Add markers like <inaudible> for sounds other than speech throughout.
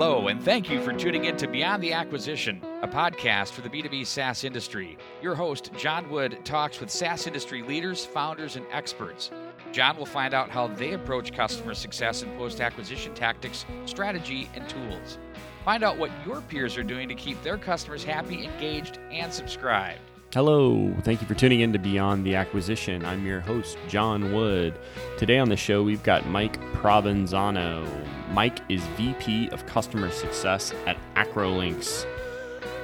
Hello, and thank you for tuning in to Beyond the Acquisition, a podcast for the B2B SaaS industry. Your host, John Wood, talks with SaaS industry leaders, founders, and experts. John will find out how they approach customer success and post acquisition tactics, strategy, and tools. Find out what your peers are doing to keep their customers happy, engaged, and subscribed. Hello, thank you for tuning in to Beyond the Acquisition. I'm your host, John Wood. Today on the show, we've got Mike Provenzano. Mike is VP of Customer Success at Acrolinx.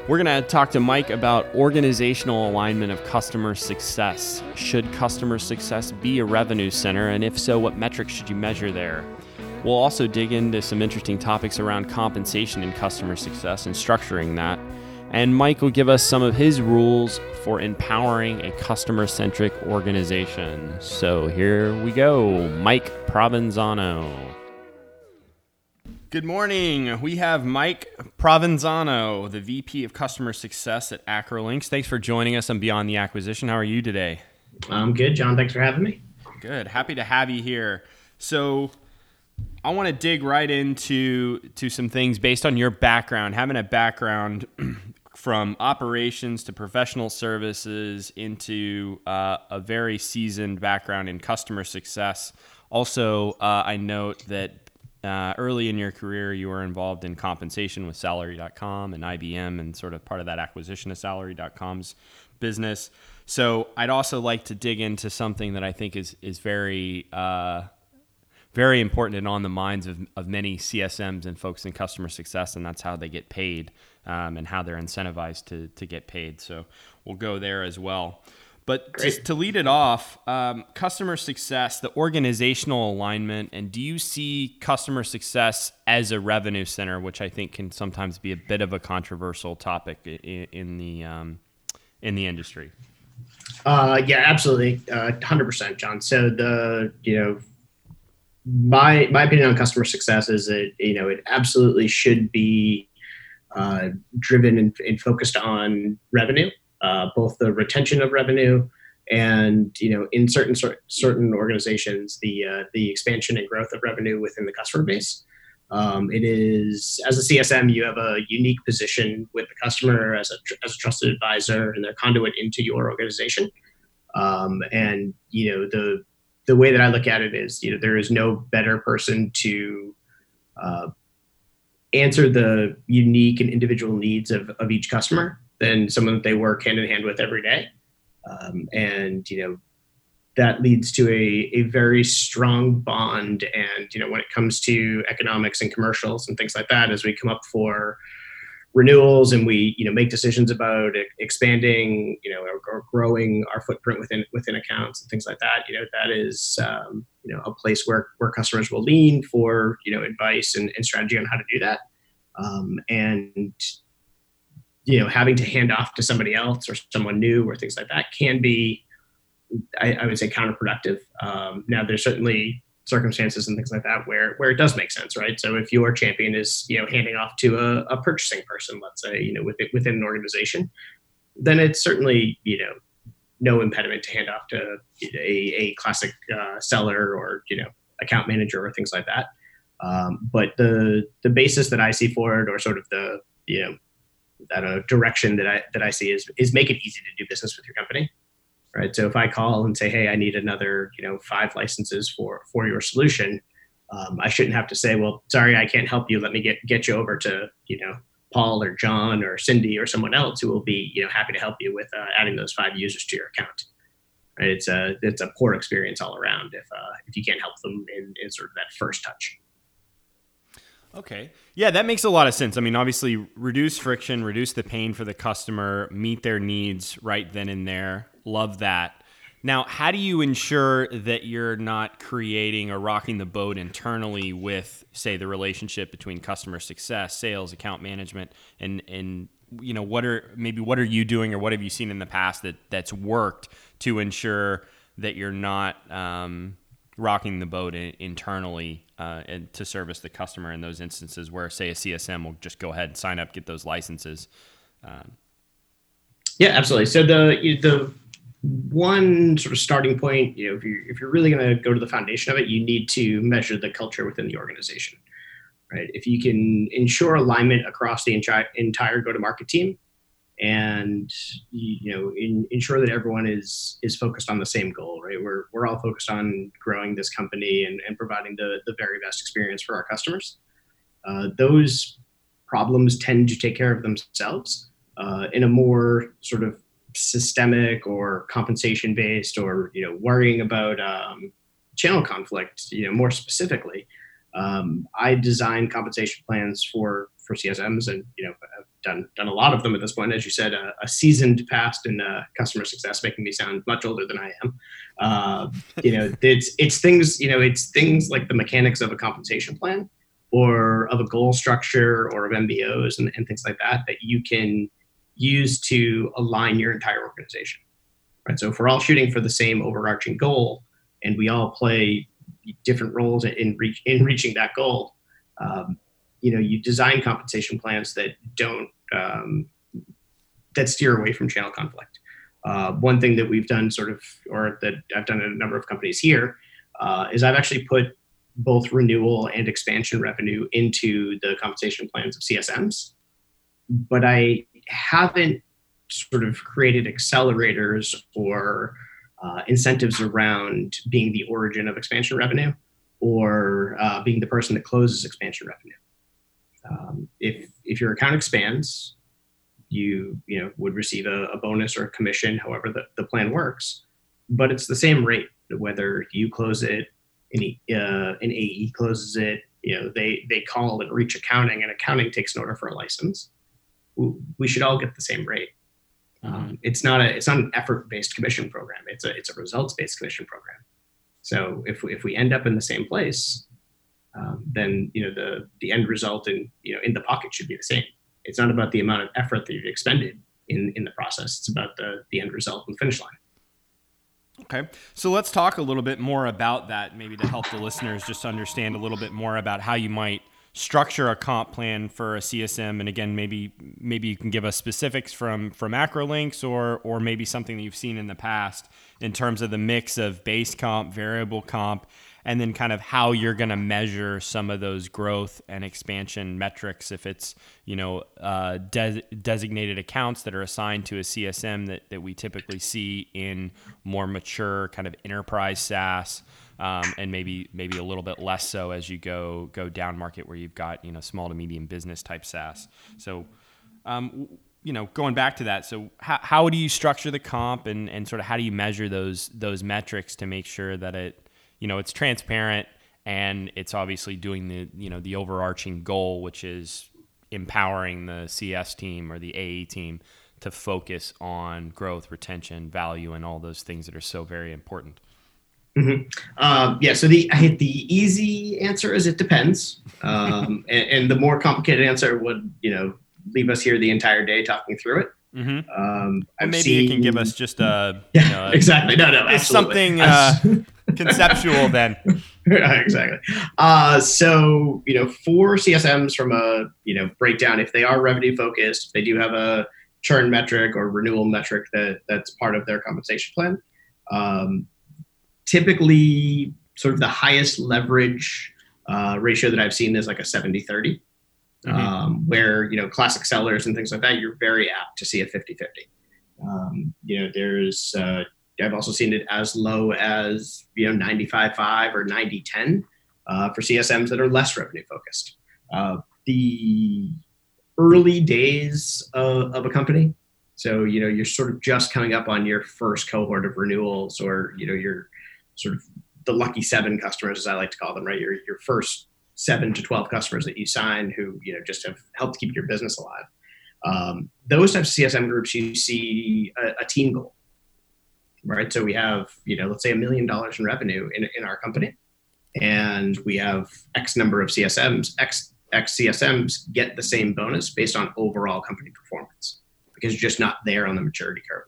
We're going to talk to Mike about organizational alignment of customer success. Should customer success be a revenue center? And if so, what metrics should you measure there? We'll also dig into some interesting topics around compensation in customer success and structuring that. And Mike will give us some of his rules for empowering a customer centric organization. So here we go Mike Provenzano. Good morning. We have Mike Provenzano, the VP of Customer Success at Acrolinx. Thanks for joining us on Beyond the Acquisition. How are you today? I'm good, John. Thanks for having me. Good. Happy to have you here. So, I want to dig right into to some things based on your background, having a background <clears throat> from operations to professional services into uh, a very seasoned background in customer success. Also, uh, I note that uh, early in your career, you were involved in compensation with Salary.com and IBM, and sort of part of that acquisition of Salary.com's business. So, I'd also like to dig into something that I think is is very uh, very important and on the minds of, of many CSMs and folks in customer success, and that's how they get paid um, and how they're incentivized to, to get paid. So we'll go there as well. But to, to, lead it off, um, customer success, the organizational alignment, and do you see customer success as a revenue center, which I think can sometimes be a bit of a controversial topic in, in the um, in the industry? Uh, yeah, absolutely, uh, hundred percent, John. So the you know my my opinion on customer success is that you know it absolutely should be uh, driven and, and, focused on revenue, uh, both the retention of revenue and you know in certain certain organizations the uh, the expansion and growth of revenue within the customer base. Um, it is as a CSM you have a unique position with the customer as a as a trusted advisor and their conduit into your organization. Um, and you know the the way that I look at it is, you know, there is no better person to uh, answer the unique and individual needs of, of each customer than someone that they work hand in hand with every day. Um, and, you know, that leads to a, a very strong bond. And, you know, when it comes to economics and commercials and things like that, as we come up for renewals and we you know make decisions about expanding you know or, or, growing our footprint within within accounts and things like that you know that is um, you know a place where where customers will lean for you know advice and, and strategy on how to do that um, and you know having to hand off to somebody else or someone new or things like that can be I, I would say counterproductive um, now there's certainly circumstances and things like that where where it does make sense, right? So if your champion is you know handing off to a, a purchasing person, let's say you know within within an organization, then it's certainly you know no impediment to hand off to a, a classic uh, seller or you know account manager or things like that. Um, but the the basis that I see for it, or sort of the you know that uh, direction that I that I see is is make it easy to do business with your company right? So if I call and say, "Hey, I need another, you know, five licenses for for your solution," um, I shouldn't have to say, "Well, sorry, I can't help you. Let me get get you over to you know Paul or John or Cindy or someone else who will be you know happy to help you with uh, adding those five users to your account." Right? It's a it's a poor experience all around if uh, if you can't help them in, in sort of that first touch. Okay. Yeah, that makes a lot of sense. I mean, obviously, reduce friction, reduce the pain for the customer, meet their needs right then and there. Love that. Now, how do you ensure that you're not creating or rocking the boat internally with, say, the relationship between customer success, sales, account management, and and you know what are maybe what are you doing or what have you seen in the past that that's worked to ensure that you're not um, rocking the boat in, internally uh, and to service the customer in those instances where, say, a CSM will just go ahead and sign up, get those licenses. Um, yeah, absolutely. So the the one sort of starting point, you know, if you're if you're really going to go to the foundation of it, you need to measure the culture within the organization, right? If you can ensure alignment across the entire entire go-to-market team, and you know in, ensure that everyone is is focused on the same goal right we're, we're all focused on growing this company and, and providing the, the very best experience for our customers uh, those problems tend to take care of themselves uh, in a more sort of systemic or compensation based or you know worrying about um, channel conflict you know more specifically um, i design compensation plans for for csms and you know have done done a lot of them at this point. As you said, a, a seasoned past in uh, customer success, making me sound much older than I am. Uh, you know, <laughs> it's it's things you know it's things like the mechanics of a compensation plan or of a goal structure or of MBOs and, and things like that that you can use to align your entire organization. Right. So if we're all shooting for the same overarching goal and we all play different roles in reach, in reaching that goal. Um, you know you design compensation plans that don't um, that steer away from channel conflict. Uh, one thing that we've done, sort of, or that I've done at a number of companies here, uh, is I've actually put both renewal and expansion revenue into the compensation plans of CSMs, but I haven't sort of created accelerators or uh, incentives around being the origin of expansion revenue or uh, being the person that closes expansion revenue. Um, if if your account expands, you you know would receive a, a bonus or a commission, however the, the plan works. But it's the same rate whether you close it, an, uh, an AE closes it. You know they they call and reach accounting, and accounting takes an order for a license. We should all get the same rate. Mm-hmm. Um, it's not a it's not an effort based commission program. It's a it's a results based commission program. So if if we end up in the same place, um, then you know the the end result in you know in the pocket should be the same. It's not about the amount of effort that you've expended in in the process. It's about the the end result and finish line. Okay, so let's talk a little bit more about that, maybe to help the listeners just understand a little bit more about how you might structure a comp plan for a CSM. And again, maybe maybe you can give us specifics from from Acrolinx or or maybe something that you've seen in the past in terms of the mix of base comp, variable comp, and then kind of how you're going to measure some of those growth and expansion metrics if it's you know uh, de- designated accounts that are assigned to a csm that, that we typically see in more mature kind of enterprise saas um, and maybe maybe a little bit less so as you go go down market where you've got you know small to medium business type saas so um, you know, going back to that, so how, how do you structure the comp and, and sort of how do you measure those those metrics to make sure that it you know, it's transparent and it's obviously doing the, you know, the overarching goal, which is empowering the CS team or the AE team to focus on growth, retention, value, and all those things that are so very important. Mm-hmm. Um, yeah. So the the easy answer is it depends, um, <laughs> and, and, the more complicated answer would you know leave us here the entire day talking through it. Mm-hmm. Um, maybe seen, you can give us just a <laughs> yeah, you know, exactly no no something <laughs> uh, conceptual then. exactly. Uh, so you know, for CSMs from a you know breakdown, if they are revenue focused, they do have a churn metric or renewal metric that that's part of their compensation plan. Um, typically, sort of the highest leverage uh, ratio that I've seen is like a 70 30. Mm-hmm. Um, where you know classic sellers and things like that, you're very apt to see a 50 50. Um, you know, there's uh, I've also seen it as low as you know 95 5 or 90.10 uh, for CSMs that are less revenue focused. Uh, the early days of, of, a company, so you know you're sort of just coming up on your first cohort of renewals, or you know your sort of the lucky seven customers, as I like to call them, right? Your your first seven to 12 customers that you sign who you know just have helped keep your business alive. Um, those types of CSM groups, you see a, a team goal right? So we have, you know, let's say a million dollars in revenue in, in our company, and we have X number of CSMs. X X CSMs get the same bonus based on overall company performance because you're just not there on the maturity curve.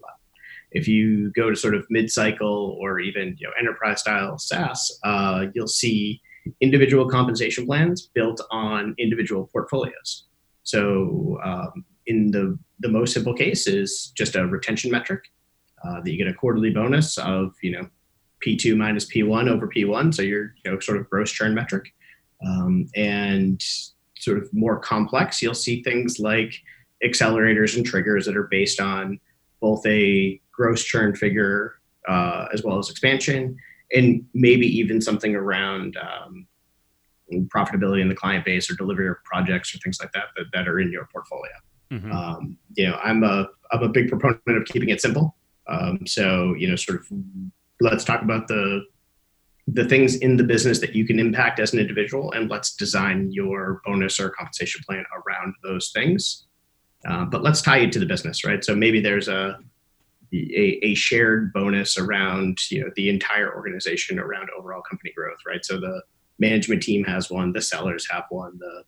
If you go to sort of mid-cycle or even you know enterprise style SaaS, uh, you'll see individual compensation plans built on individual portfolios. So um, in the the most simple case is just a retention metric uh, that you get a quarterly bonus of you know P2 minus P1 over P1, so your you know sort of gross churn metric, um, and sort of more complex, you'll see things like accelerators and triggers that are based on both a gross churn figure uh, as well as expansion, and maybe even something around um, profitability in the client base or delivery of projects or things like that that, that are in your portfolio. Mm-hmm. Um, you know, I'm a I'm a big proponent of keeping it simple. Um, so you know, sort of let's talk about the the things in the business that you can impact as an individual, and let's design your bonus or compensation plan around those things. Uh, but let's tie it to the business, right? So maybe there's a, a, a shared bonus around you know the entire organization around overall company growth, right? So the management team has one, the sellers have one, the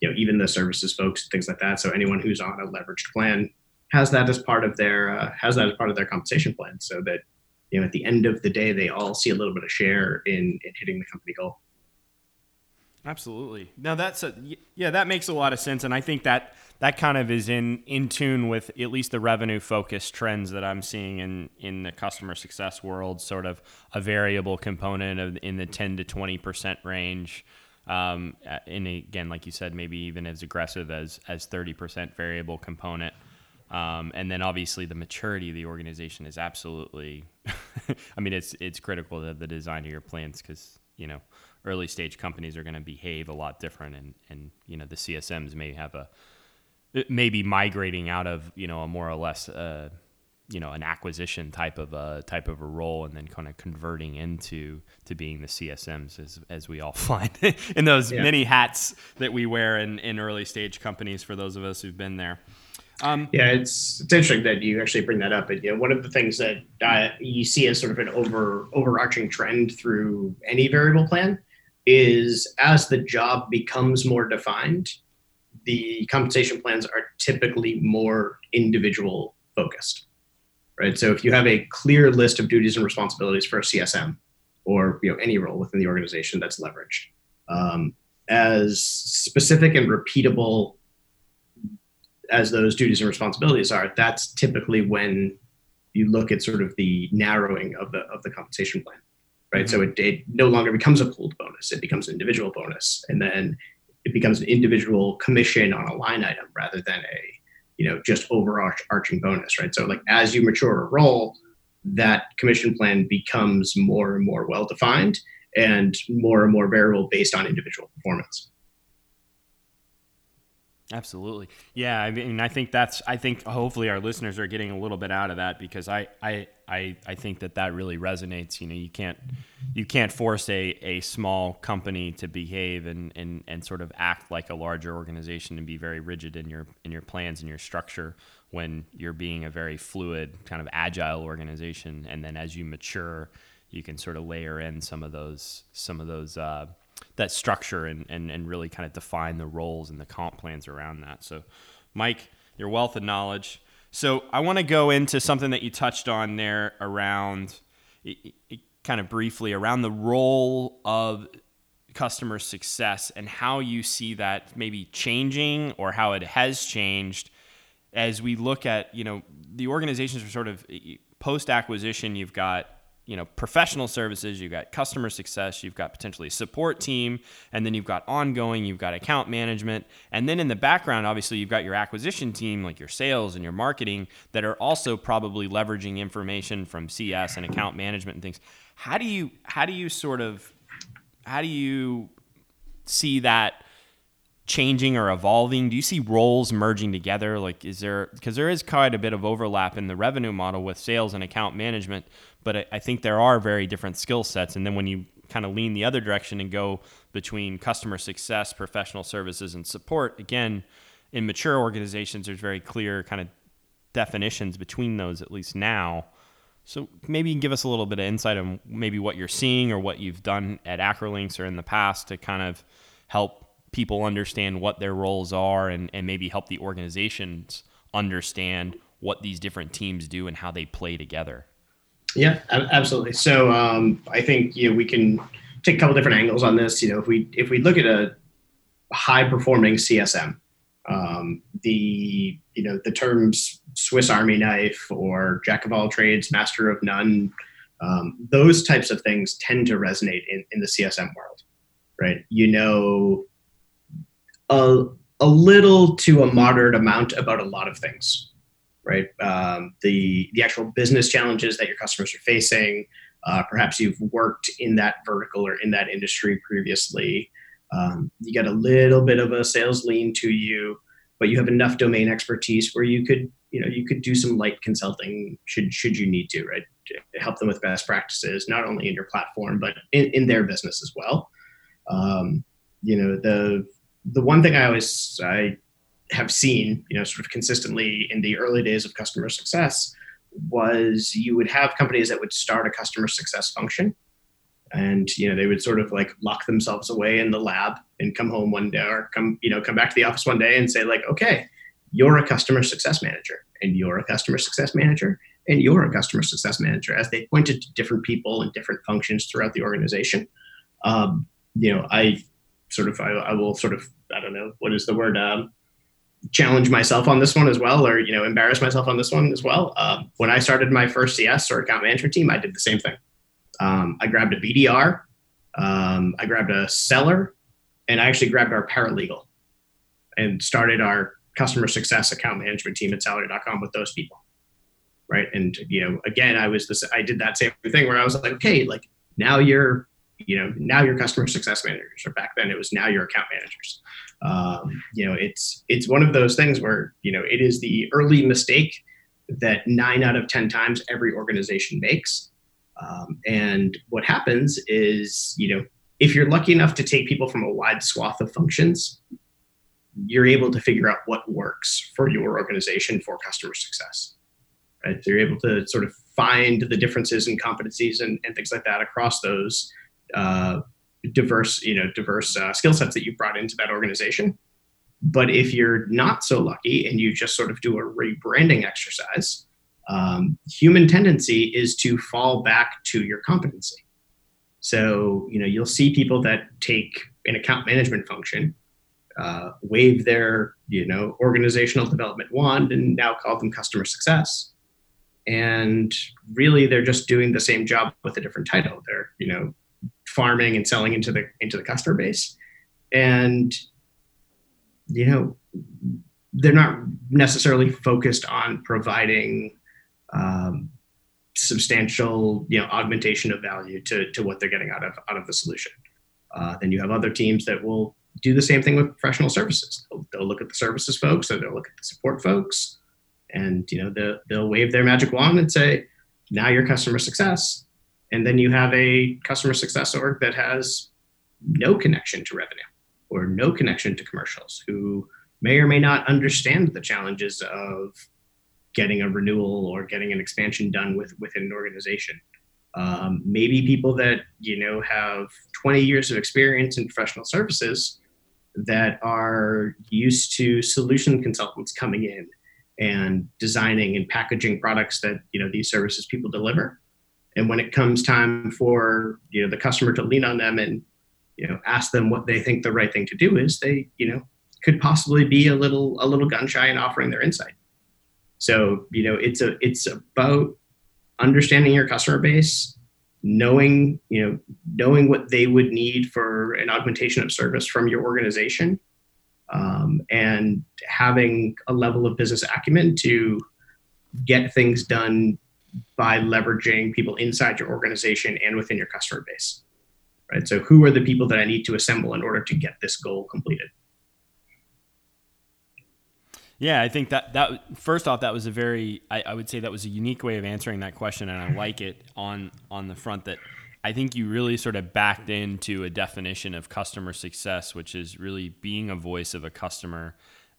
you know even the services folks, things like that. So anyone who's on a leveraged plan has that as part of their uh, has that as part of their compensation plan, so that you know at the end of the day they all see a little bit of share in, in hitting the company goal absolutely now that's a yeah that makes a lot of sense and i think that that kind of is in in tune with at least the revenue focused trends that i'm seeing in in the customer success world sort of a variable component of in the 10 to 20 percent range. Um, and again like you said maybe even as aggressive as as 30 percent variable component. Um, and then obviously the maturity of the organization is absolutely, <laughs> I mean, it's it's critical to the design of your plans because you know early stage companies are going to behave a lot different, and and you know the CSMs may have a maybe migrating out of you know a more or less uh, you know an acquisition type of a type of a role and then kind of converting into to being the CSMs as, as we all <laughs> find <laughs> in those yeah. many hats that we wear in, in early stage companies for those of us who've been there. Um, yeah, it's it's interesting that you actually bring that up. And you know, one of the things that uh, you see as sort of an over overarching trend through any variable plan is as the job becomes more defined, the compensation plans are typically more individual focused, right? So if you have a clear list of duties and responsibilities for a CSM or you know any role within the organization that's leveraged, um, as specific and repeatable as those duties and responsibilities are, that's typically when you look at sort of the narrowing of the of the compensation plan, right? Mm-hmm. So it, it no longer becomes a pooled bonus; it becomes an individual bonus, and then it becomes an individual commission on a line item rather than a you know just overarching bonus, right? So like as you mature a role, that commission plan becomes more and more well defined and more and more variable based on individual performance. Absolutely. Yeah, I mean I think that's I think hopefully our listeners are getting a little bit out of that because I I I, I think that that really resonates, you know, you can't you can't force a, a small company to behave and, and, and sort of act like a larger organization and be very rigid in your in your plans and your structure when you're being a very fluid kind of agile organization and then as you mature you can sort of layer in some of those some of those uh, that structure and, and, and really kind of define the roles and the comp plans around that. So, Mike, your wealth of knowledge. So, I want to go into something that you touched on there around it, it, kind of briefly around the role of customer success and how you see that maybe changing or how it has changed as we look at you know the organizations are sort of post acquisition you've got you know professional services you've got customer success you've got potentially support team and then you've got ongoing you've got account management. And then in the background obviously you've got your acquisition team like your sales and your marketing that are also probably leveraging information from cs and account management and things. How do you how do you sort of how do you see that changing or evolving? Do you see roles merging together? Like, is there because there is quite a bit of overlap in the revenue model with sales and account management, but I, I think there are very different skill sets. And then when you kind of lean the other direction and go between customer success, professional services, and support, again, in mature organizations, there's very clear kind of definitions between those, at least now. So maybe you can give us a little bit of insight on maybe what you're seeing or what you've done at Acrolinx or in the past to kind of help people understand what their roles are and, and maybe help the organizations understand what these different teams do and how they play together. Yeah, absolutely. So um, I think you know we can take a couple different angles on this. You know, if we if we look at a high performing CSM, um, the you know the terms Swiss Army knife or jack of all trades, master of none, um, those types of things tend to resonate in, in the CSM world, right? You know a, a little to a moderate amount about a lot of things, right? Um, the the actual business challenges that your customers are facing. Uh, perhaps you've worked in that vertical or in that industry previously. Um, you got a little bit of a sales lean to you, but you have enough domain expertise where you could, you know, you could do some light consulting should should you need to, right? To help them with best practices, not only in your platform but in, in their business as well. Um, you know, the the one thing I always I have seen, you know, sort of consistently in the early days of customer success was you would have companies that would start a customer success function and you know they would sort of like lock themselves away in the lab and come home one day or come you know come back to the office one day and say like okay you're a customer success manager and you're a customer success manager and you're a customer success manager as they pointed to different people and different functions throughout the organization. Um, you know i sort of I, I, will sort of i don't know what is the word um, challenge myself on this one as well or you know embarrass myself on this one as well um, when i started my first cs or account management team i did the same thing um, I grabbed a BDR, um, I grabbed a seller, and I actually grabbed our paralegal and started our customer success account management team at salary.com with those people. Right. And, you know, again, I was this, I did that same thing where I was like, okay, like now you're, you know, now you're customer success managers, or back then it was now your account managers. Um, you know, it's, it's one of those things where, you know, it is the early mistake that nine out of 10 times every organization makes um, and what happens is, you know, if you're lucky enough to take people from a wide swath of functions, you're able to figure out what works for your organization for customer success. Right? So you're able to sort of find the differences and competencies and, and things like that across those uh, diverse, you know, diverse uh, skill sets that you brought into that organization. But if you're not so lucky and you just sort of do a rebranding exercise, um, human tendency is to fall back to your competency. So, you know, you'll see people that take an account management function, uh, wave their, you know, organizational development wand and now call them customer success. And really they're just doing the same job with a different title. They're, you know, farming and selling into the into the customer base. And, you know, they're not necessarily focused on providing um, substantial you know augmentation of value to, to what they're getting out of out of the solution. Uh, then you have other teams that will do the same thing with professional services. They'll, they'll, look at the services folks or they'll look at the support folks, and you know they'll, they'll wave their magic wand and say, "Now you're customer success." And then you have a customer success org that has no connection to revenue or no connection to commercials, who may or may not understand the challenges of getting a renewal or getting an expansion done with within an organization. Um, maybe people that you know have 20 years of experience in professional services that are used to solution consultants coming in and designing and packaging products that you know these services people deliver and when it comes time for you know the customer to lean on them and you know ask them what they think the right thing to do is they you know could possibly be a little a little gun shy in offering their insight. So, you know, it's a it's about understanding your customer base, knowing, you know, knowing what they would need for an augmentation of service from your organization, um, and having a level of business acumen to get things done by leveraging people inside your organization and within your customer base. Right. So, who are the people that I need to assemble in order to get this goal completed? Yeah, I think that that first off, that was a very I, I, would say that was a unique way of answering that question, and I <laughs> like it on on the front that I think you really sort of backed into a definition of customer success, which is really being a voice of a customer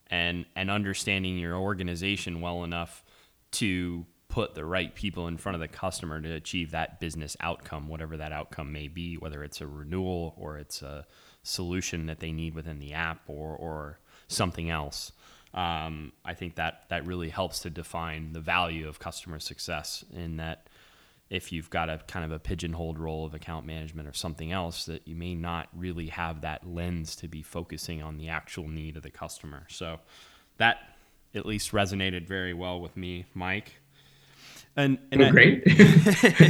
and and understanding your organization well enough to put the right people in front of the customer to achieve that business outcome, whatever that outcome may be, whether it's a renewal or it's a solution that they need within the app or or something else um, I think that that really helps to define the value of customer success in that if you've got a kind of a pigeonholed role of account management or something else that you may not really have that lens to be focusing on the actual need of the customer. So that at least resonated very well with me, Mike. And, and oh, I, great. <laughs>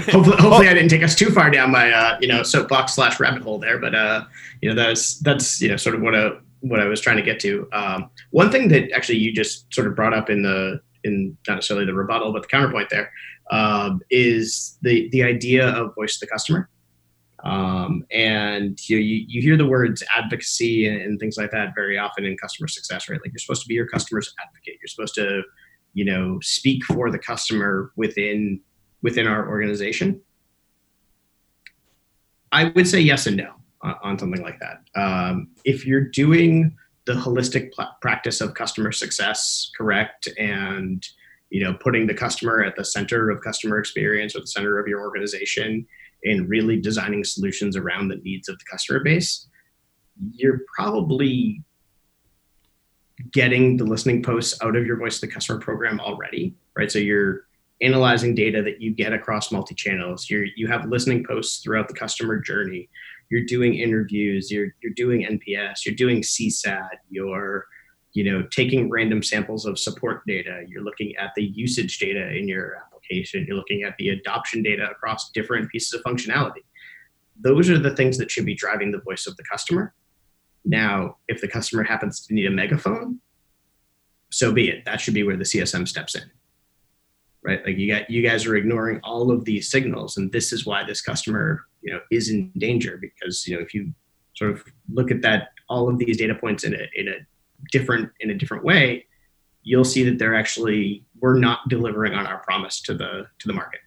hopefully, hopefully I didn't take us too far down my uh, you know soapbox slash rabbit hole there, but uh, you know that's that's you know sort of what a what I was trying to get to. Um, one thing that actually you just sort of brought up in the in not necessarily the rebuttal, but the counterpoint there um, is the the idea of voice of the customer. Um, and you, know, you, you hear the words advocacy and, and, things like that very often in customer success, right? Like you're supposed to be your customer's advocate. You're supposed to, you know, speak for the customer within within our organization. I would say yes and no on, something like that. Um, if you're doing the holistic pl- practice of customer success correct and you know putting the customer at the center of customer experience or the center of your organization and really designing solutions around the needs of the customer base you're probably getting the listening posts out of your voice of the customer program already right? So you're analyzing data that you get across multi-channels. You you have listening posts throughout the customer journey. You're doing interviews, you're you're doing NPS, you're doing CSAT, you're you know taking random samples of support data, you're looking at the usage data in your application, you're looking at the adoption data across different pieces of functionality. Those are the things that should be driving the voice of the customer. Now, if the customer happens to need a megaphone, so be it. That should be where the CSM steps in right? Like you got you guys are ignoring all of these signals, and this is why this customer, you know, is in danger because you know if you sort of look at that all of these data points in a in a different in a different way, you'll see that they're actually we're not delivering on our promise to the to the market.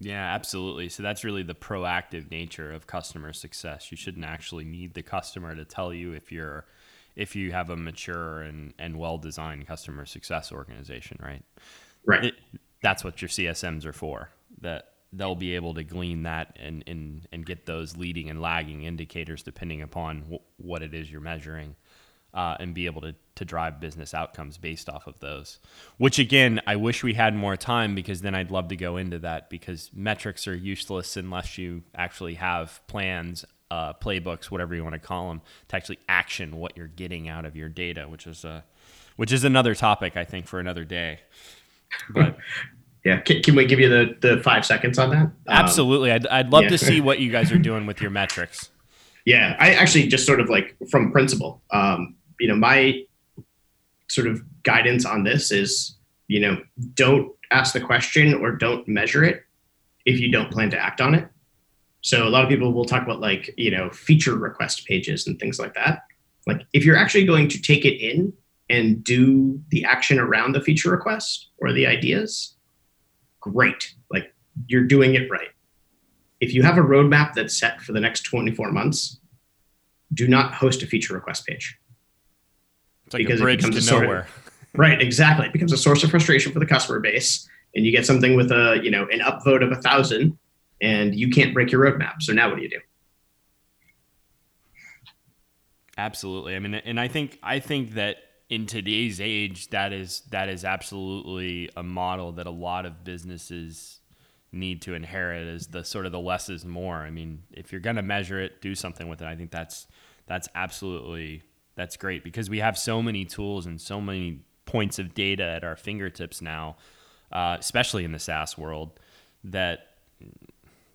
Yeah, absolutely. So that's really the proactive nature of customer success. You shouldn't actually need the customer to tell you if you're if you have a mature and, and well designed customer success organization, right? Right. It, that's what your CSMs are for. That they'll be able to glean that and, and, and get those leading and lagging indicators depending upon w- what it is you're measuring uh, and be able to, to drive business outcomes based off of those. Which, again, I wish we had more time because then I'd love to go into that because metrics are useless unless you actually have plans uh, playbooks, whatever you want to call them, to actually action what you're getting out of your data, which is a, which is another topic I think for another day. But <laughs> yeah, can, can, we give you the the five seconds on that? Um, Absolutely, I'd I'd love yeah. to see what you guys are <laughs> doing with your metrics. Yeah, I actually just sort of like from principle, um, you know, my sort of guidance on this is, you know, don't ask the question or don't measure it if you don't plan to act on it. So a lot of people will talk about like, you know, feature request pages and things like that. Like if you're actually going to take it in and do the action around the feature request or the ideas, great. Like you're doing it right. If you have a roadmap that's set for the next 24 months, do not host a feature request page. It's like because a bridge to nowhere. Of, <laughs> right, exactly. It becomes a source of frustration for the customer base. And you get something with a, you know, an upvote of a thousand and you can't break your roadmap. So now what do you do? Absolutely. I mean, and I think I think that in today's age, that is that is absolutely a model that a lot of businesses need to inherit is the sort of the less is more. I mean, if you're going to measure it, do something with it. I think that's that's absolutely that's great because we have so many tools and so many points of data at our fingertips now, uh, especially in the SaaS world, that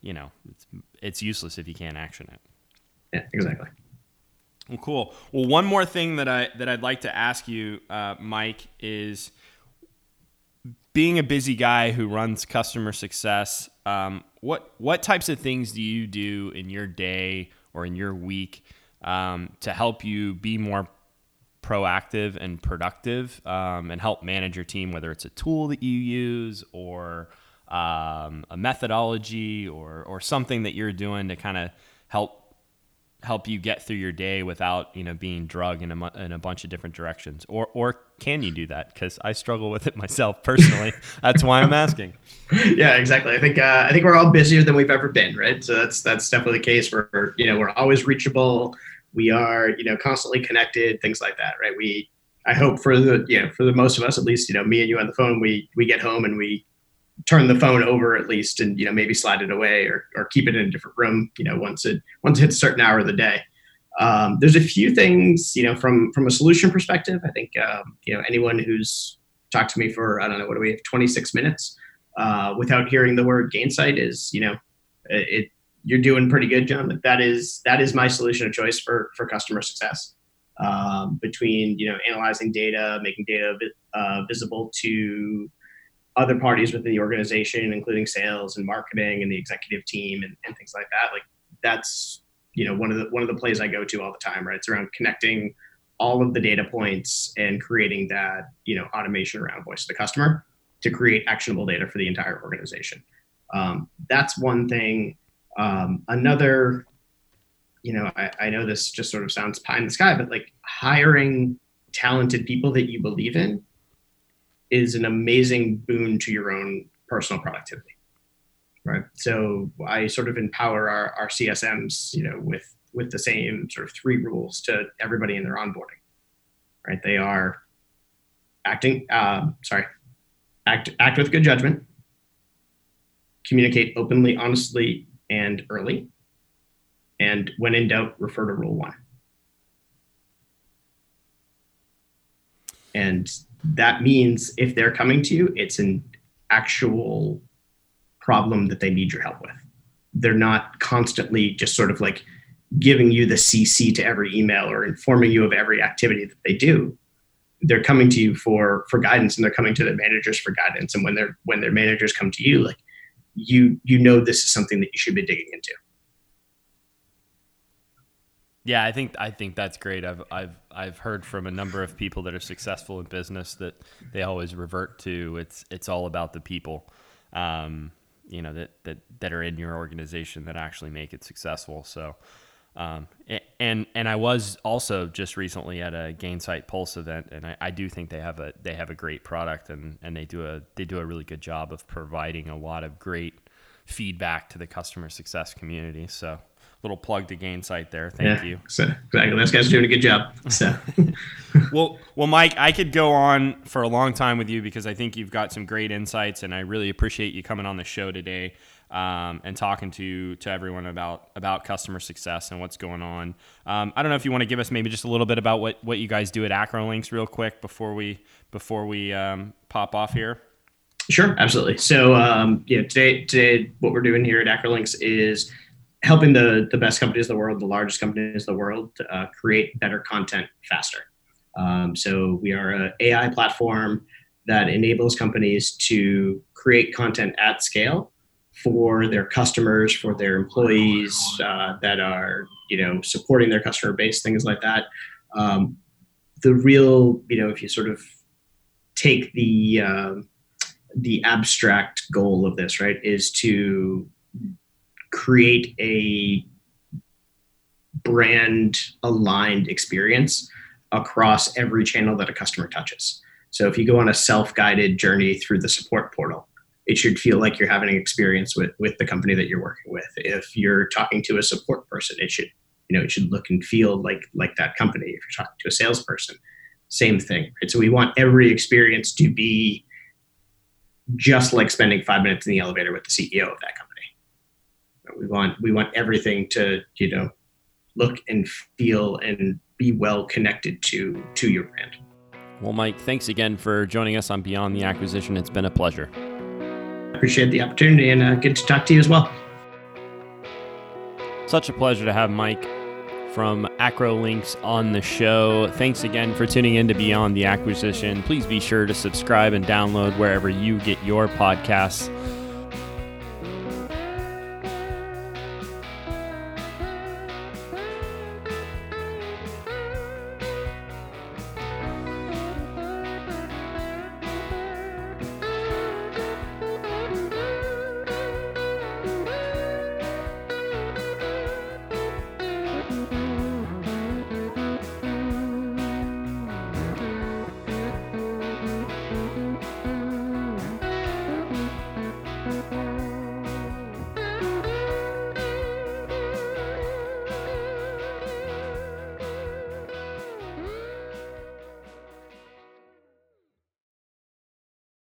you know, it's, it's useless if you can't action it. Yeah, exactly. Well, cool. Well, one more thing that I that I'd like to ask you, uh, Mike, is being a busy guy who runs customer success. Um, what what types of things do you do in your day or in your week um, to help you be more proactive and productive um, and help manage your team? Whether it's a tool that you use or um, a methodology or or something that you're doing to kind of help help you get through your day without you know being drug in a, in a bunch of different directions? Or or can you do that? Because i struggle with it <laughs> myself personally. That's why i'm asking. <laughs> Yeah exactly. I think uh, i think we're all busier than we've ever been right? So that's that's definitely the case we're you know we're always reachable. We are you know constantly connected things like that right? We i hope for the you know for the most of us at least you know me and you on the phone we we get home and we turn the phone over at least and you know maybe slide it away or, or keep it in a different room you know once it once it hits a certain hour of the day um, there's a few things you know from from a solution perspective i think um, you know anyone who's talked to me for i don't know what do we have 26 minutes uh, without hearing the word gainsight is you know it you're doing pretty good, John. That is that is my solution of choice for for customer success. Um, between you know analyzing data, making data uh, visible to other parties within the organization, including sales and marketing and the executive team and, and things like that. Like that's you know one of the one of the plays I go to all the time. Right, it's around connecting all of the data points and creating that you know automation around voice of the customer to create actionable data for the entire organization. Um, that's one thing. Um, another, you know, I, I know this just sort of sounds pie in the sky, but like hiring talented people that you believe in is an amazing boon to your own personal productivity right? So i sort of empower our, our csms you know with with the same sort of three rules to everybody in their onboarding right? They are acting uh, sorry act act with good judgment communicate openly honestly and early and when in doubt refer to rule one and that means if they're coming to you it's an actual problem that they need your help with. They're not constantly just sort of like giving you the cc to every email or informing you of every activity that they do. They're coming to you for for guidance and they're coming to their managers for guidance. And when their when their managers come to you like you you know this is something that you should be digging into yeah, I think I think that's great. I've I've I've heard from a number of people that are successful in business that they always revert to it's it's all about the people, um, you know that that that are in your organization that actually make it successful. So, um, and and I was also just recently at a Gainsight Pulse event, and I, I do think they have a they have a great product, and and they do a they do a really good job of providing a lot of great feedback to the customer success community. So little plug to Gainsight there. Thank yeah, you. So, exactly. Those guys are doing a good job. So. <laughs> well, well, Mike, I could go on for a long time with you because I think you've got some great insights, and I really appreciate you coming on the show today um, and talking to to everyone about about customer success and what's going on. Um, I don't know if you want to give us maybe just a little bit about what what you guys do at Acrolinx real quick before we before we um, pop off here. Sure, absolutely. So, um, yeah, today today what we're doing here at Acrolinx is helping the the best companies in the world, the largest companies in the world, uh, create better content faster. Um, so we are an AI platform that enables companies to create content at scale for their customers, for their employees uh, that are you know supporting their customer base, things like that. Um, the real you know if you sort of take the uh, the abstract goal of this right is to create a brand aligned experience across every channel that a customer touches. So if you go on a self-guided journey through the support portal, it should feel like you're having an experience with, with the company that you're working with. If you're talking to a support person, it should, you know, it should look and feel like like that company. If you're talking to a salesperson, same thing. Right? So we want every experience to be just like spending five minutes in the elevator with the CEO of that company we want we want everything to you know look and feel and be well connected to to your brand. Well, Mike, thanks again for joining us on Beyond the Acquisition. It's been a pleasure. Appreciate the opportunity and uh, good to talk to you as well. Such a pleasure to have Mike from Acrolinx on the show. Thanks again for tuning in to Beyond the Acquisition. Please be sure to subscribe and download wherever you get your podcasts.